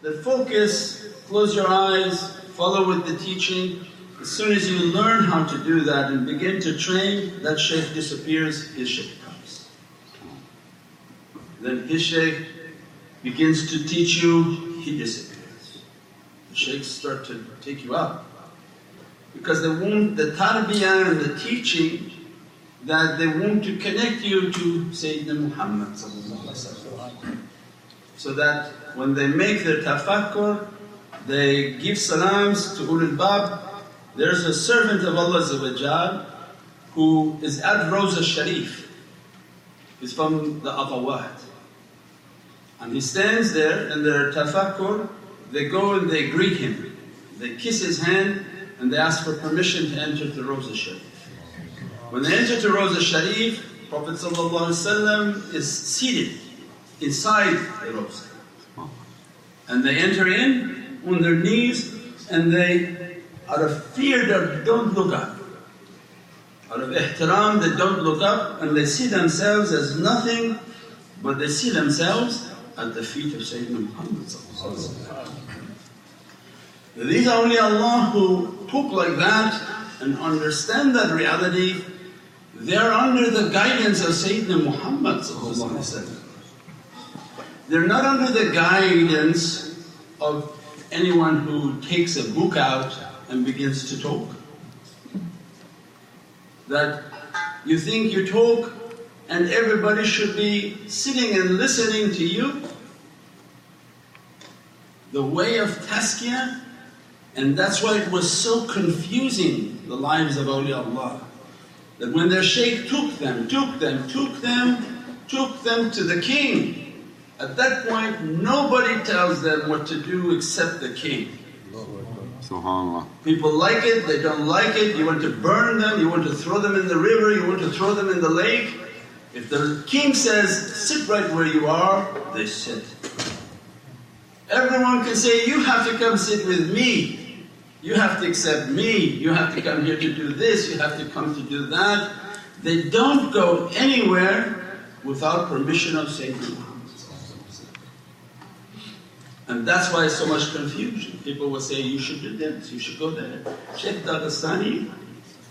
The focus, close your eyes, follow with the teaching. As soon as you learn how to do that and begin to train, that shaykh disappears, his shaykh comes. Then his shaykh begins to teach you, he disappears. The shaykhs start to take you out. Because they want the tarbiyah and the teaching that they want to connect you to Sayyidina Muhammad so that when they make their tafakkur, they give salams to ulul bab. There's a servant of Allah who is at Rosa Sharif, he's from the Aghawat. And he stands there in their tafakkur, they go and they greet him, they kiss his hand and they ask for permission to enter the Rosa Sharif. When they enter to Rosa Sharif, Prophet is seated inside the Rosa. And they enter in on their knees and they, out of fear, they don't look up. Out of ihtiram, they don't look up and they see themselves as nothing but they see themselves at the feet of Sayyidina Muhammad. These are only Allah who talk like that and understand that reality, they are under the guidance of Sayyidina Muhammad They're not under the guidance of anyone who takes a book out and begins to talk. That you think you talk and everybody should be sitting and listening to you. The way of tazkiyah and that's why it was so confusing the lives of awliyaullah. That when their shaykh took them, took them, took them, took them to the king. At that point nobody tells them what to do except the king. SubhanAllah. People like it, they don't like it, you want to burn them, you want to throw them in the river, you want to throw them in the lake. If the king says, sit right where you are, they sit. Everyone can say, you have to come sit with me, you have to accept me, you have to come here to do this, you have to come to do that. They don't go anywhere without permission of Sayyidina and that's why so much confusion. People will say, you should do this, you should go there. Shaykh Dagestani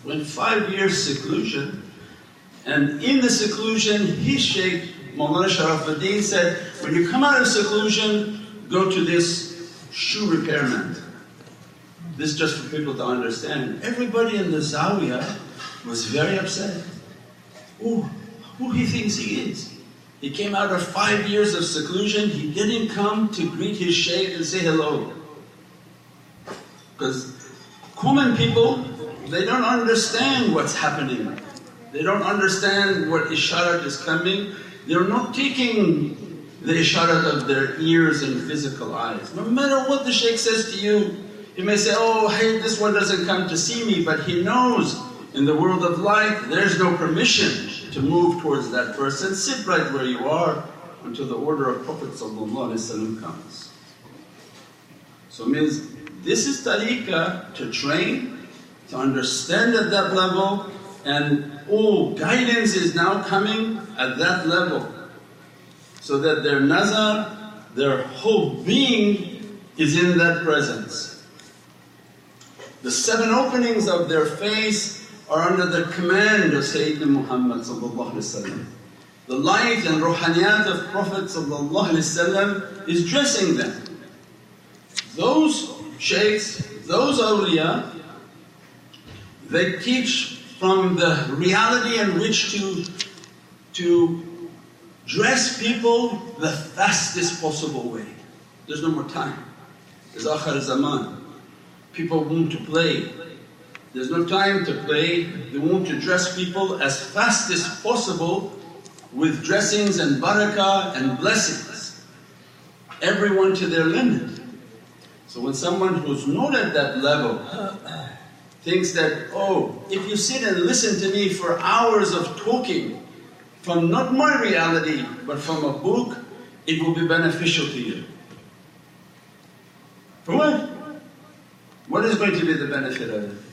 went five years seclusion and in the seclusion his Shaykh Mawlana Sharafuddin said, when you come out of seclusion, go to this shoe repairman. This just for people to understand. Everybody in the Zawiyah was very upset. Oh, who he thinks he is? He came out of five years of seclusion, he didn't come to greet his shaykh and say hello. Because common people, they don't understand what's happening. They don't understand what isharat is coming. They're not taking the isharat of their ears and physical eyes. No matter what the shaykh says to you, he may say, oh hey this one doesn't come to see me but he knows in the world of life there's no permission to move towards that person, sit right where you are until the order of Prophet comes. So it means this is tariqah to train, to understand at that level and all guidance is now coming at that level so that their nazar, their whole being is in that presence. The seven openings of their face are under the command of Sayyidina Muhammad The light and ruhaniyat of Prophet is dressing them. Those shaykhs, those awliya, they teach from the reality in which to, to dress people the fastest possible way. There's no more time. There's akhir zaman. People want to play, there's no time to play, they want to dress people as fast as possible with dressings and barakah and blessings, everyone to their limit. So when someone who's not at that level thinks that, oh, if you sit and listen to me for hours of talking from not my reality but from a book, it will be beneficial to you. For what? What is going to be the benefit of it?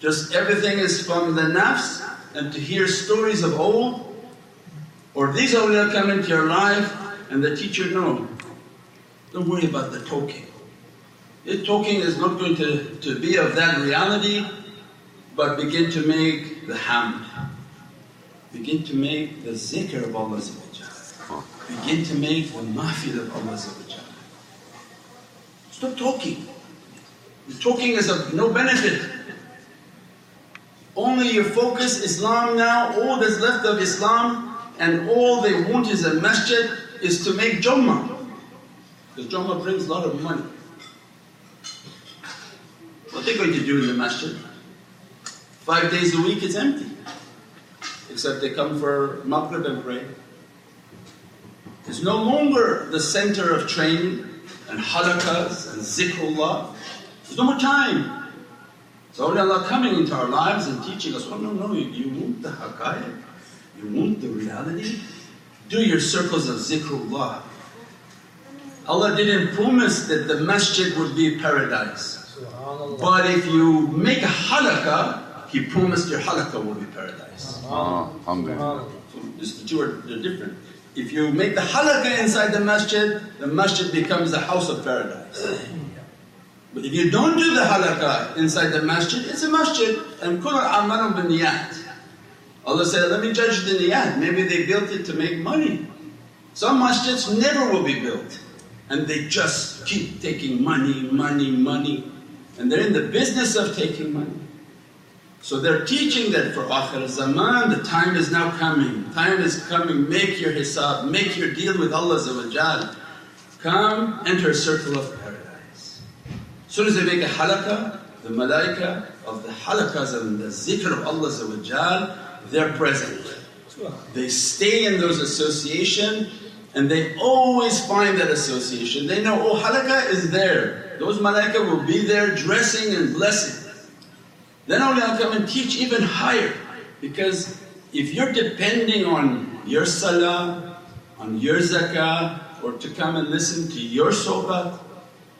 Just everything is from the nafs and to hear stories of old or these awliya come into your life and the teacher, no. Don't worry about the talking. The talking is not going to, to be of that reality but begin to make the hamd. Begin to make the zikr of Allah Begin to make the mahfil of Allah Stop talking. The talking is of no benefit. Only you focus Islam now, all that's left of Islam and all they want is a masjid is to make Jummah. Because Jummah brings a lot of money. What are they going to do in the masjid? Five days a week it's empty. Except they come for Maghrib and pray. It's no longer the center of training and halakas and zikrullah. There's no more time. So Allah coming into our lives and teaching us, oh no, no, you, you want the haqqaiq, you want the reality, do your circles of zikrullah. Allah didn't promise that the masjid would be paradise. But if you make a halakah, He promised your halakah will be paradise. Oh, alhamdulillah. So this, the two are they're different. If you make the halakah inside the masjid, the masjid becomes the house of paradise. But if you don't do the halakah inside the masjid, it's a masjid. And kul amalun niyat. Allah said, let me judge the niyat. Maybe they built it to make money. Some masjids never will be built. And they just keep taking money, money, money. And they're in the business of taking money. So they're teaching that for akhir zaman, the time is now coming. Time is coming, make your hisab, make your deal with Allah Come, enter circle of. As soon as they make a halaqah, the malaika of the halaqahs and the zikr of Allah they're present. They stay in those association and they always find that association. They know, oh halaqah is there. Those malaika will be there dressing and blessing. Then awliya come and teach even higher because if you're depending on your salah, on your zakah or to come and listen to your sohbat,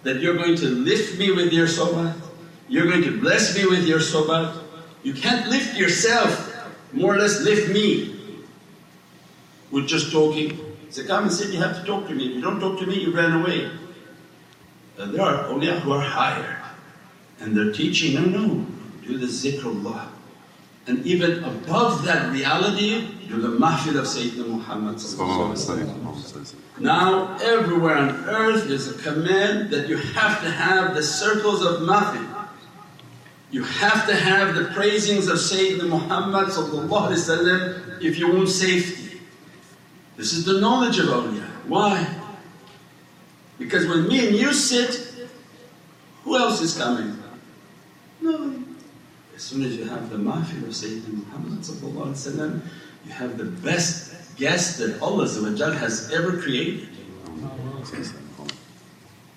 that you're going to lift me with your sohbat, you're going to bless me with your sohbat, you can't lift yourself, more or less lift me with just talking. Say, come and sit, you have to talk to me. If you don't talk to me, you ran away. And there are awliya who are higher and they're teaching, no, no, do the zikrullah. And even above that reality, do the mahfil of Sayyidina Muhammad Now everywhere on earth is a command that you have to have the circles of mahfil. You have to have the praisings of Sayyidina Muhammad if you want safety. This is the knowledge of awliya. Why? Because when me and you sit, who else is coming? Nobody. As soon as you have the mahfil of Sayyidina Muhammad you have the best guest that Allah has ever created.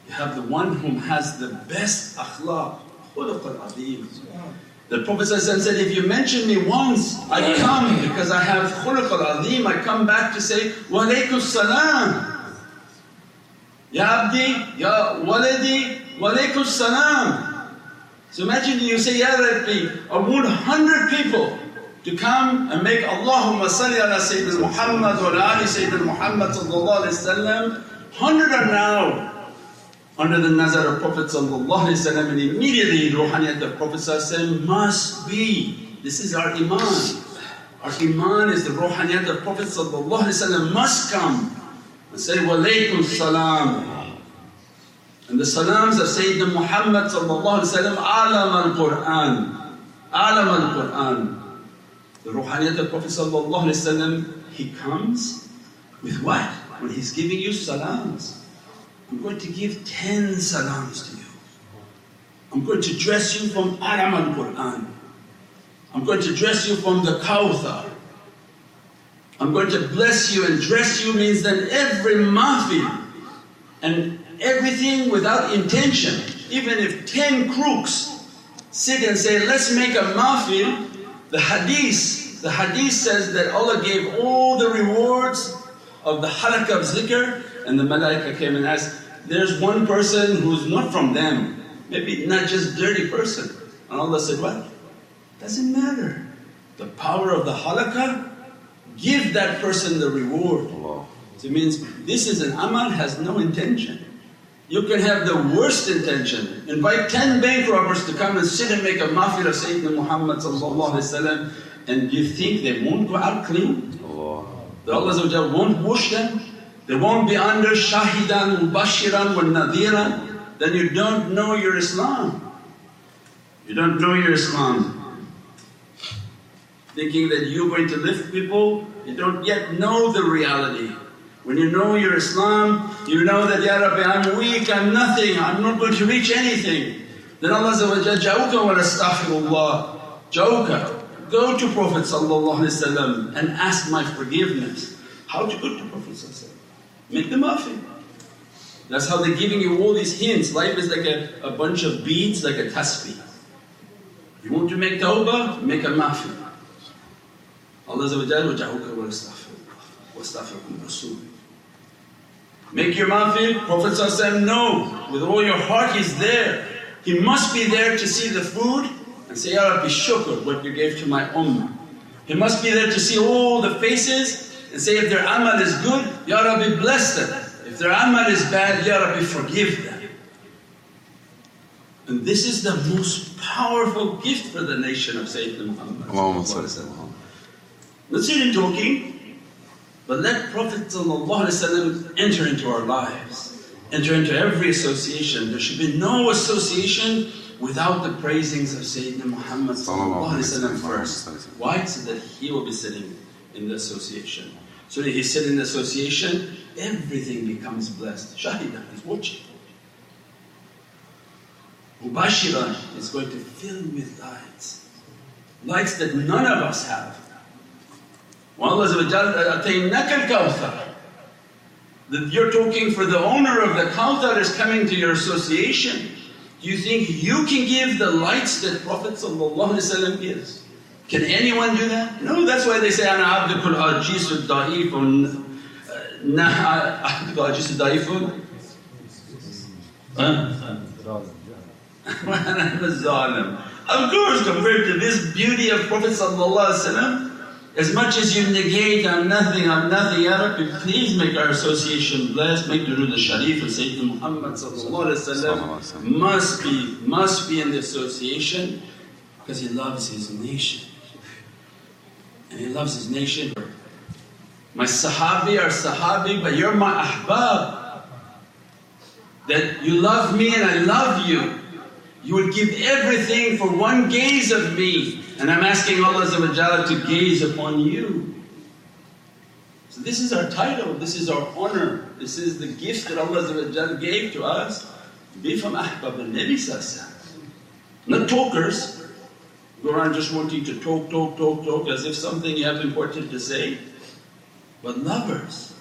You have the one whom has the best akhlaq. The Prophet said, if you mention me once, I come because I have khuluq al-azim, I come back to say, wa salam. Ya abdi, ya waladi, wa salam. So imagine you say, Ya Rabbi, I want hundred people to come and make Allahumma salli ala Sayyidina Muhammad wa ali Sayyidina Muhammad sallallahu alayhi wasallam. Hundred are now under the nazar of Prophet sallallahu alayhi wasallam and immediately ruhaniyat of Prophet must be. This is our iman. Our iman is the ruhaniyat of Prophet sallallahu alayhi wasallam must come and say, wa alaykum salam. And the salams of Sayyidina Muhammad sallallahu alayhi wa alam al-Qur'an, alam al-Qur'an. The ruhaniyat of Prophet sallallahu alayhi wa he comes with what? When he's giving you salams. I'm going to give ten salams to you. I'm going to dress you from alam al-Qur'an. I'm going to dress you from the Kawthar. I'm going to bless you and dress you means that every mahfil and everything without intention. Even if 10 crooks sit and say, let's make a mahfil, the hadith, the hadith says that Allah gave all the rewards of the halakah of zikr and the malaika came and asked, there's one person who's not from them, maybe not just dirty person. And Allah said, what? Doesn't matter. The power of the halakah, give that person the reward. So it means this is an amal has no intention. You can have the worst intention, invite 10 bank robbers to come and sit and make a mahfil of Sayyidina Muhammad and you think they won't go out clean? That Allah won't wash them? They won't be under shahidan, mubashiran wa nadiran? Then you don't know your Islam. You don't know your Islam. Thinking that you're going to lift people, you don't yet know the reality. When you know your Islam, you know that, Ya Rabbi, I'm weak, I'm nothing, I'm not going to reach anything. Then Allah Ja'uka wa astaghfirullah. Ja'uka. Go to Prophet and ask my forgiveness. How to go to Prophet Make the mahfil. That's how they're giving you all these hints. Life is like a, a bunch of beads, like a tasbih. You want to make tawbah, make a mahfil. Allah wa Ja'uka wa astaghfirullah. Wa astaghfirullah Rasul. Make your mahfil, Prophet no, with all your heart He's there. He must be there to see the food and say, Ya Rabbi shukr what you gave to my ummah. He must be there to see all the faces and say if their amal is good, Ya Rabbi bless them. If their amal is bad, Ya Rabbi forgive them. And this is the most powerful gift for the nation of Sayyidina Muhammad. Let's sit in talking. But let Prophet ﷺ enter into our lives, enter into every association. There should be no association without the praisings of Sayyidina Muhammad first. Why? So that he will be sitting in the association. So that he sit in the association, everything becomes blessed. Shahida is watching. Mubashira is going to fill with lights. Lights that none of us have. Allah أَتَيْنَكَ الْكَوْثَرَ That you're talking for the owner of the Kawthar is coming to your association. Do you think you can give the lights that Prophet gives? Can anyone do that? No, that's why they say, أَنَا عَبْدُكُ الْعَجِيسُ الضَّعِيفُ عَبْدُكُ الْعَجِيسُ الضَّعِيفُ Of course, compared to this beauty of Prophet as much as you negate, I'm nothing, I'm nothing, Ya Rabbi, please make our association blessed, make Durood al-Sharif and Sayyidina Muhammad must be, must be in the association because he loves his nation. And he loves his nation. My sahabi are sahabi, but you're my ahbab. That you love me and I love you. You would give everything for one gaze of me. And I'm asking Allah to gaze upon you. So this is our title, this is our honor, this is the gift that Allah gave to us. Be from Ahbab al-Nabi Not talkers, around just wanting to talk, talk, talk, talk as if something you have important to say. But lovers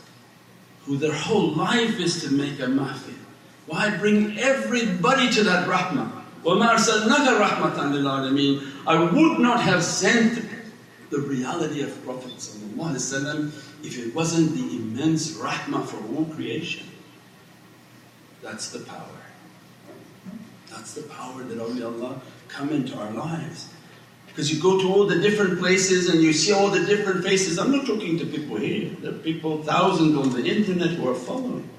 who their whole life is to make a mahfil. Why bring everybody to that rahmah? وَمَا أَرْسَلْنَاكَ رَحْمَةً لِلْعَالَمِينَ I would not have sent the reality of Prophet if it wasn't the immense rahmah for all creation. That's the power. That's the power that awliyaullah come into our lives. Because you go to all the different places and you see all the different faces. I'm not talking to people here, there are people, thousands on the internet who are following.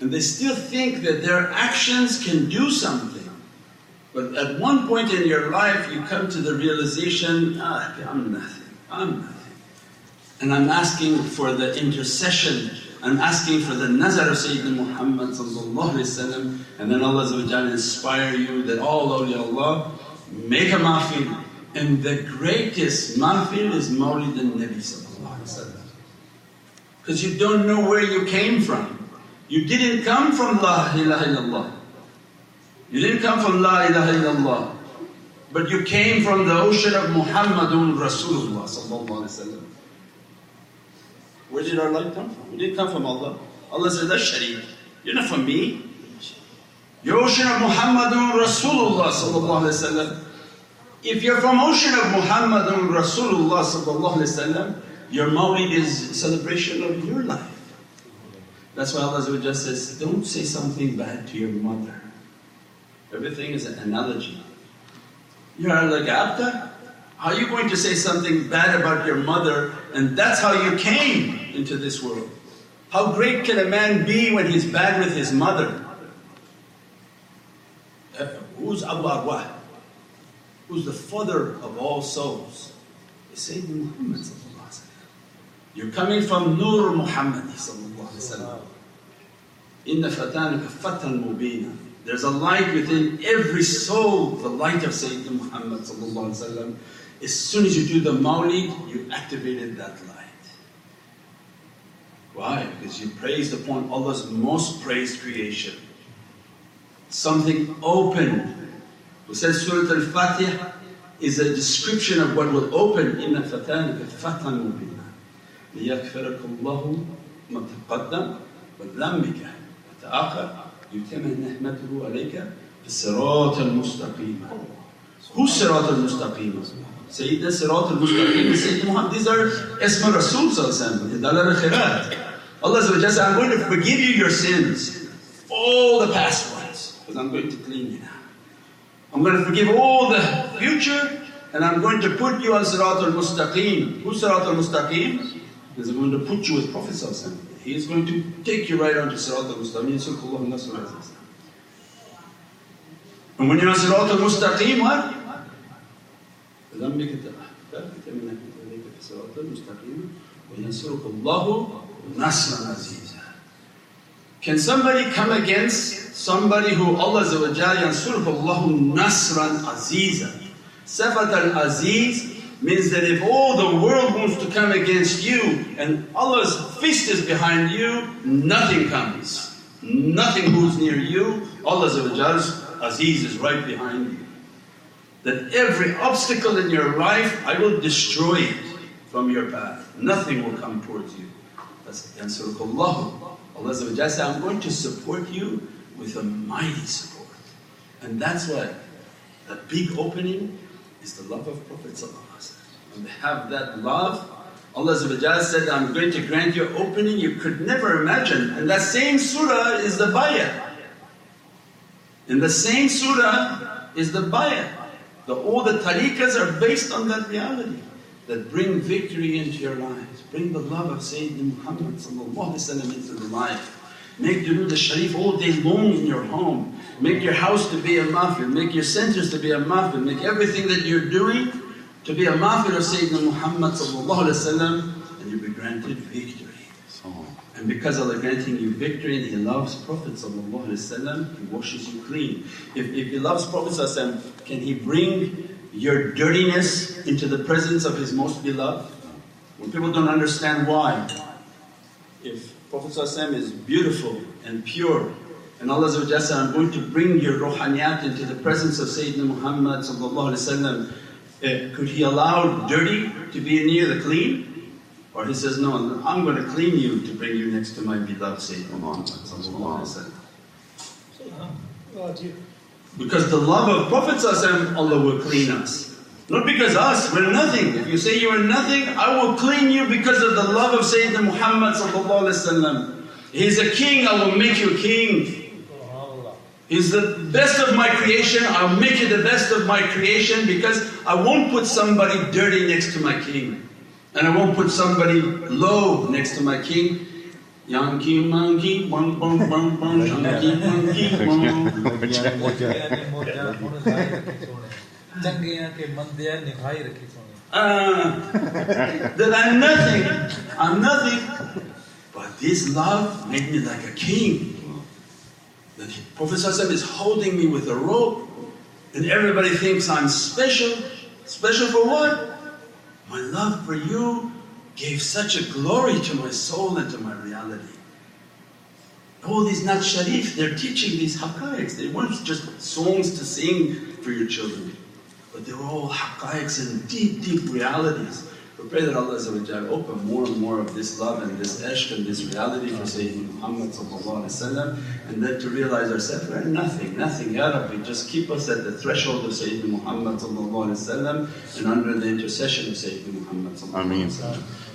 And they still think that their actions can do something. But at one point in your life you come to the realization, ah, I'm nothing, I'm nothing. And I'm asking for the intercession, I'm asking for the nazar of Sayyidina Muhammad and then Allah inspire you that all awliyaullah make a mahfil. And the greatest mahfil is Mawlid al-Nabi because you don't know where you came from. You didn't come from La ilaha illallah. You didn't come from La ilaha illallah, but you came from the ocean of Muhammadun Rasulullah Where did our light come from? We didn't come from Allah. Allah said, that's shareek. You're not from me. You're ocean of Muhammadun Rasulullah If you're from ocean of Muhammadun Rasulullah your mawlid is celebration of your life. That's why Allah says, don't say something bad to your mother. Everything is an analogy. You're like Abda. How are you going to say something bad about your mother and that's how you came into this world? How great can a man be when he's bad with his mother? Uh, who's Abu Arwah? Who's the father of all souls? It's Sayyidina Muhammad. You're coming from Nur Muhammad. Inna fatanaka fatan mubina. There's a light within every soul, the light of Sayyidina Muhammad sallallahu alaihi wasallam. As soon as you do the mawlid, you activated that light. Why? Because you praised upon Allah's most praised creation. Something open. Who says Surah Al-Fatiha is a description of what will open إِنَّ فَتَانِكَ فَتًى مُبِينًا لِيَغْفِرَكَ اللَّهُ مَا تَقَدَّمَ من ذنبك يتم نعمته عليك في الصراط المستقيم Who's al-Mustaqim? Sayyidina Sirat al-Mustaqim is Sayyidina Muhammad. These are Isma Rasul Sallallahu Dalal al-Khirat. Allah says, I'm going to forgive you your sins, all the past ones, because I'm going to clean you now. I'm going to forgive all the future, and I'm going to put you on Sirat al-Mustaqim. Who's Sirat al-Mustaqim? Because I'm going to put you with Prophet Sallallahu He is going to take you right onto Sirat al-Mustaqim. And when you're on Sirat al-Mustaqim, what? بذنبك تأخذت من إليك في صراط المستقيم وينصرك الله نصرا عزيزا Can somebody come against somebody who Allah ينصرك الله نصرا عزيزا Sifat al-Aziz means that if all the world wants to come against you and Allah's fist is behind you, nothing comes. Nothing moves near you. Allah's Aziz is right behind you that every obstacle in your life, I will destroy it from your path. Nothing will come towards you. That's Yansurukullahu. Allah Allah said, I'm going to support you with a mighty support. And that's why the big opening is the love of Prophet they have that love, Allah said, I'm going to grant you opening you could never imagine. And that same surah is the bayah. In the same surah is the bayah. The, all the tariqas are based on that reality that bring victory into your lives, bring the love of Sayyidina Muhammad into the life. Make durood al-sharif all day long in your home. Make your house to be a mahfil, make your centers to be a mahfil, make everything that you're doing to be a mahfil of Sayyidina Muhammad and you'll be granted victory. And because Allah granting you victory and He loves Prophet He washes you clean. If, if He loves Prophet can He bring your dirtiness into the presence of His most beloved? When people don't understand why. If Prophet is beautiful and pure and Allah says, I'm going to bring your ruhaniyat into the presence of Sayyidina Muhammad uh, could He allow dirty to be near the clean? Or he says, No, I'm going to clean you to bring you next to my beloved Sayyidina Muhammad. Because the love of Prophet Allah will clean us. Not because us, we're nothing. If you say you are nothing, I will clean you because of the love of Sayyidina Muhammad He's a king, I will make you a king. He's the best of my creation, I'll make you the best of my creation because I won't put somebody dirty next to my king. And I won't put somebody low next to my king. Yankee monkey, bum bum bum bum, yankee monkey, bum. Uh, that I'm nothing, I'm nothing. But this love made me like a king. The Prophet is holding me with a rope, and everybody thinks I'm special. Special for what? My love for you gave such a glory to my soul and to my reality. All these Nat Sharif, they're teaching these haqqaiqs. They weren't just songs to sing for your children, but they were all haqqaiqs and deep, deep realities we pray that Allah open more and more of this love and this ishq and this reality for Sayyidina Muhammad and then to realize ourselves we're nothing, nothing, Ya Rabbi, just keep us at the threshold of Sayyidina Muhammad and under the intercession of Sayyidina Muhammad Ameen.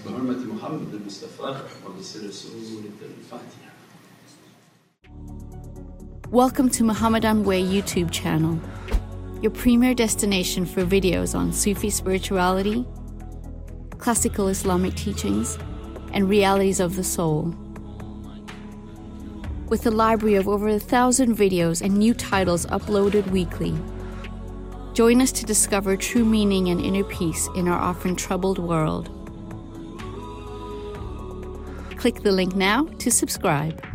بحرمة محمد المصطفى وبسر سورة الفاتحة Welcome to Muhammadan Way YouTube channel, your premier destination for videos on Sufi spirituality, classical Islamic teachings, and realities of the soul. with a library of over a thousand videos and new titles uploaded weekly. Join us to discover true meaning and inner peace in our often troubled world. Click the link now to subscribe.